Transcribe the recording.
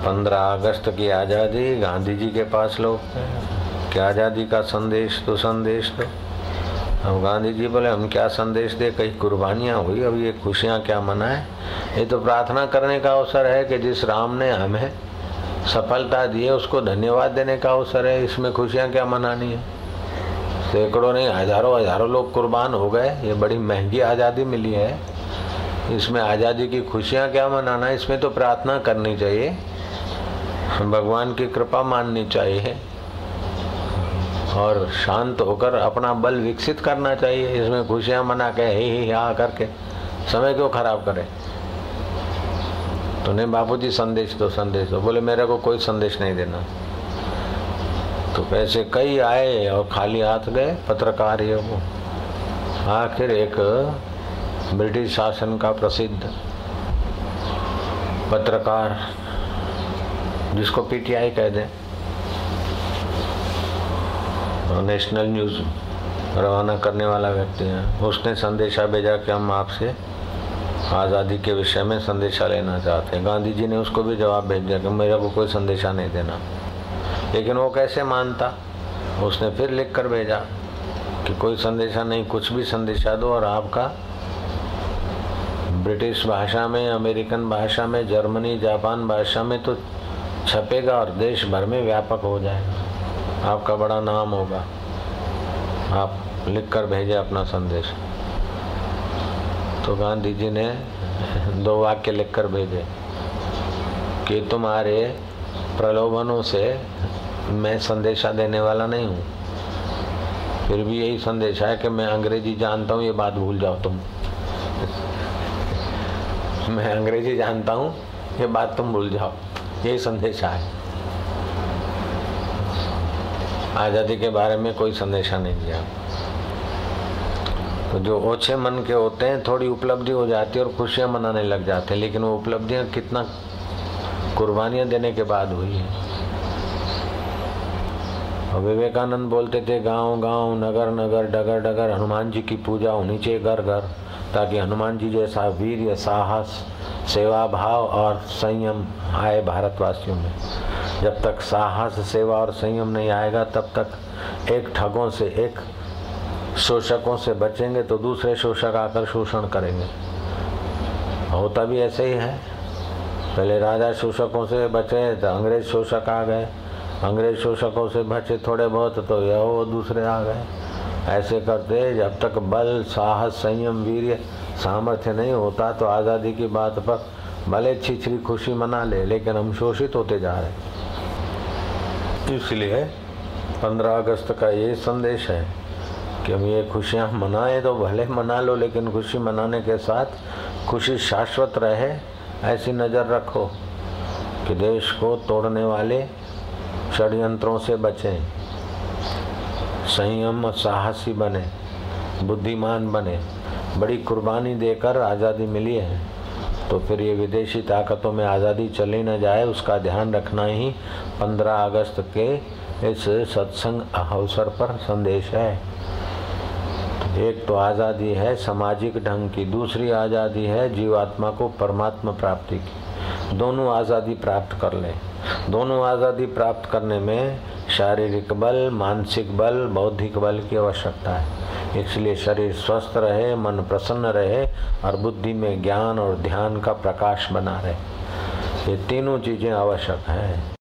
पंद्रह अगस्त की आज़ादी गांधी जी के पास लोग कि आज़ादी का संदेश तो संदेश दो। अब गांधी जी बोले, हम क्या संदेश दे? कई कुर्बानियाँ हुई अब ये खुशियाँ क्या मनाए? ये तो प्रार्थना करने का अवसर है कि जिस राम ने हमें सफलता दी है, उसको धन्यवाद देने का अवसर है। इसमें खुशियाँ क्या मनानी है? सैकड़ों नहीं, हज़ारों हज़ारों लोग कुर्बान हो गए। ये बड़ी महँगी आज़ादी मिली है। इसमें आज़ादी की खुशियाँ क्या मनाना इसमें तो प्रार्थना करनी चाहिए। भगवान की कृपा माननी चाहिए और शांत होकर अपना बल विकसित करना चाहिए। इसमें खुशियाँ मना के ही ही हा करके समय क्यों खराब करे? तो नहीं बापू जी संदेश दो संदेश दो। बोले, मेरे को कोई संदेश नहीं देना। तो पैसे कई आए और खाली हाथ गए पत्रकार ये वो आखिर एक ब्रिटिश शासन का प्रसिद्ध पत्रकार जिसको पीटीआई कह दें। नेशनल न्यूज़ रवाना करने वाला व्यक्ति है। उसने संदेशा भेजा कि हम आपसे आज़ादी के विषय में संदेशा लेना चाहते हैं। गांधी जी ने उसको भी जवाब भेज दिया कि मेरे को कोई संदेशा नहीं देना। लेकिन वो कैसे मानता? उसने फिर लिख कर भेजा कि कोई संदेशा नहीं, कुछ भी संदेशा दो और आपका ब्रिटिश भाषा में, अमेरिकन भाषा में, जर्मनी, जापान भाषा में तो छपेगा और देश भर में व्यापक हो जाएगा। आपका बड़ा नाम होगा। आप लिख कर भेजे अपना संदेश। तो गांधी जी ने दो वाक्य लिख कर भेजे। कि तुम्हारे प्रलोभनों से मैं संदेशा देने वाला नहीं हूँ। फिर भी यही संदेश है कि मैं अंग्रेज़ी जानता हूँ, ये बात भूल जाओ तुम। मैं अंग्रेज़ी जानता हूँ, ये बात तुम भूल जाओ। यही संदेशा है आज़ादी के बारे में कोई संदेशा नहीं दिया। तो जो ओछे मन के होते हैं, थोड़ी उपलब्धि हो जाती है और खुशियाँ मनाने लग जाते हैं, लेकिन वो उपलब्धियाँ कितना कुर्बानियाँ देने के बाद हुई है। और विवेकानंद बोलते थे गाँव गाँव नगर नगर डगर डगर हनुमान जी की पूजा होनी चाहिए घर घर ताकि हनुमान जी जैसा वीर साहस सेवा भाव और संयम आए भारतवासियों में। जब तक साहस, सेवा और संयम नहीं आएगा, तब तक एक ठगों से, एक शोषकों से बचेंगे तो दूसरे शोषक आकर शोषण करेंगे। होता भी ऐसे ही है। पहले राजा शोषकों से बचे तो अंग्रेज़ शोषक आ गए। अंग्रेज़ शोषकों से बचे थोड़े बहुत तो यह वो दूसरे आ गए। ऐसे करते, जब तक बल, साहस, संयम वीर्य सामर्थ्य नहीं होता तो आज़ादी की बात पर भले छिछरी खुशी मना ले, लेकिन हम शोषित होते जा रहे इसलिए 15 अगस्त का ये संदेश है कि हम ये खुशियाँ मनाएँ तो भले मना लो, लेकिन खुशी मनाने के साथ खुशी शाश्वत रहे, ऐसी नज़र रखो कि देश को तोड़ने वाले षडयंत्रों से बचें। संयम, साहसी बने, बुद्धिमान बने, बड़ी कुर्बानी देकर आज़ादी मिली है तो फिर ये विदेशी ताकतों में आज़ादी चली न जाए, उसका ध्यान रखना ही 15 अगस्त के इस सत्संग अवसर पर संदेश है। एक तो आज़ादी है सामाजिक ढंग की, दूसरी आज़ादी है जीवात्मा को परमात्मा प्राप्ति की। दोनों आज़ादी प्राप्त कर ले। दोनों आज़ादी प्राप्त करने में शारीरिक बल, मानसिक बल, बौद्धिक बल की आवश्यकता है। इसलिए शरीर स्वस्थ रहे, मन प्रसन्न रहे और बुद्धि में ज्ञान और ध्यान का प्रकाश बना रहे। ये तीनों चीज़ें आवश्यक हैं।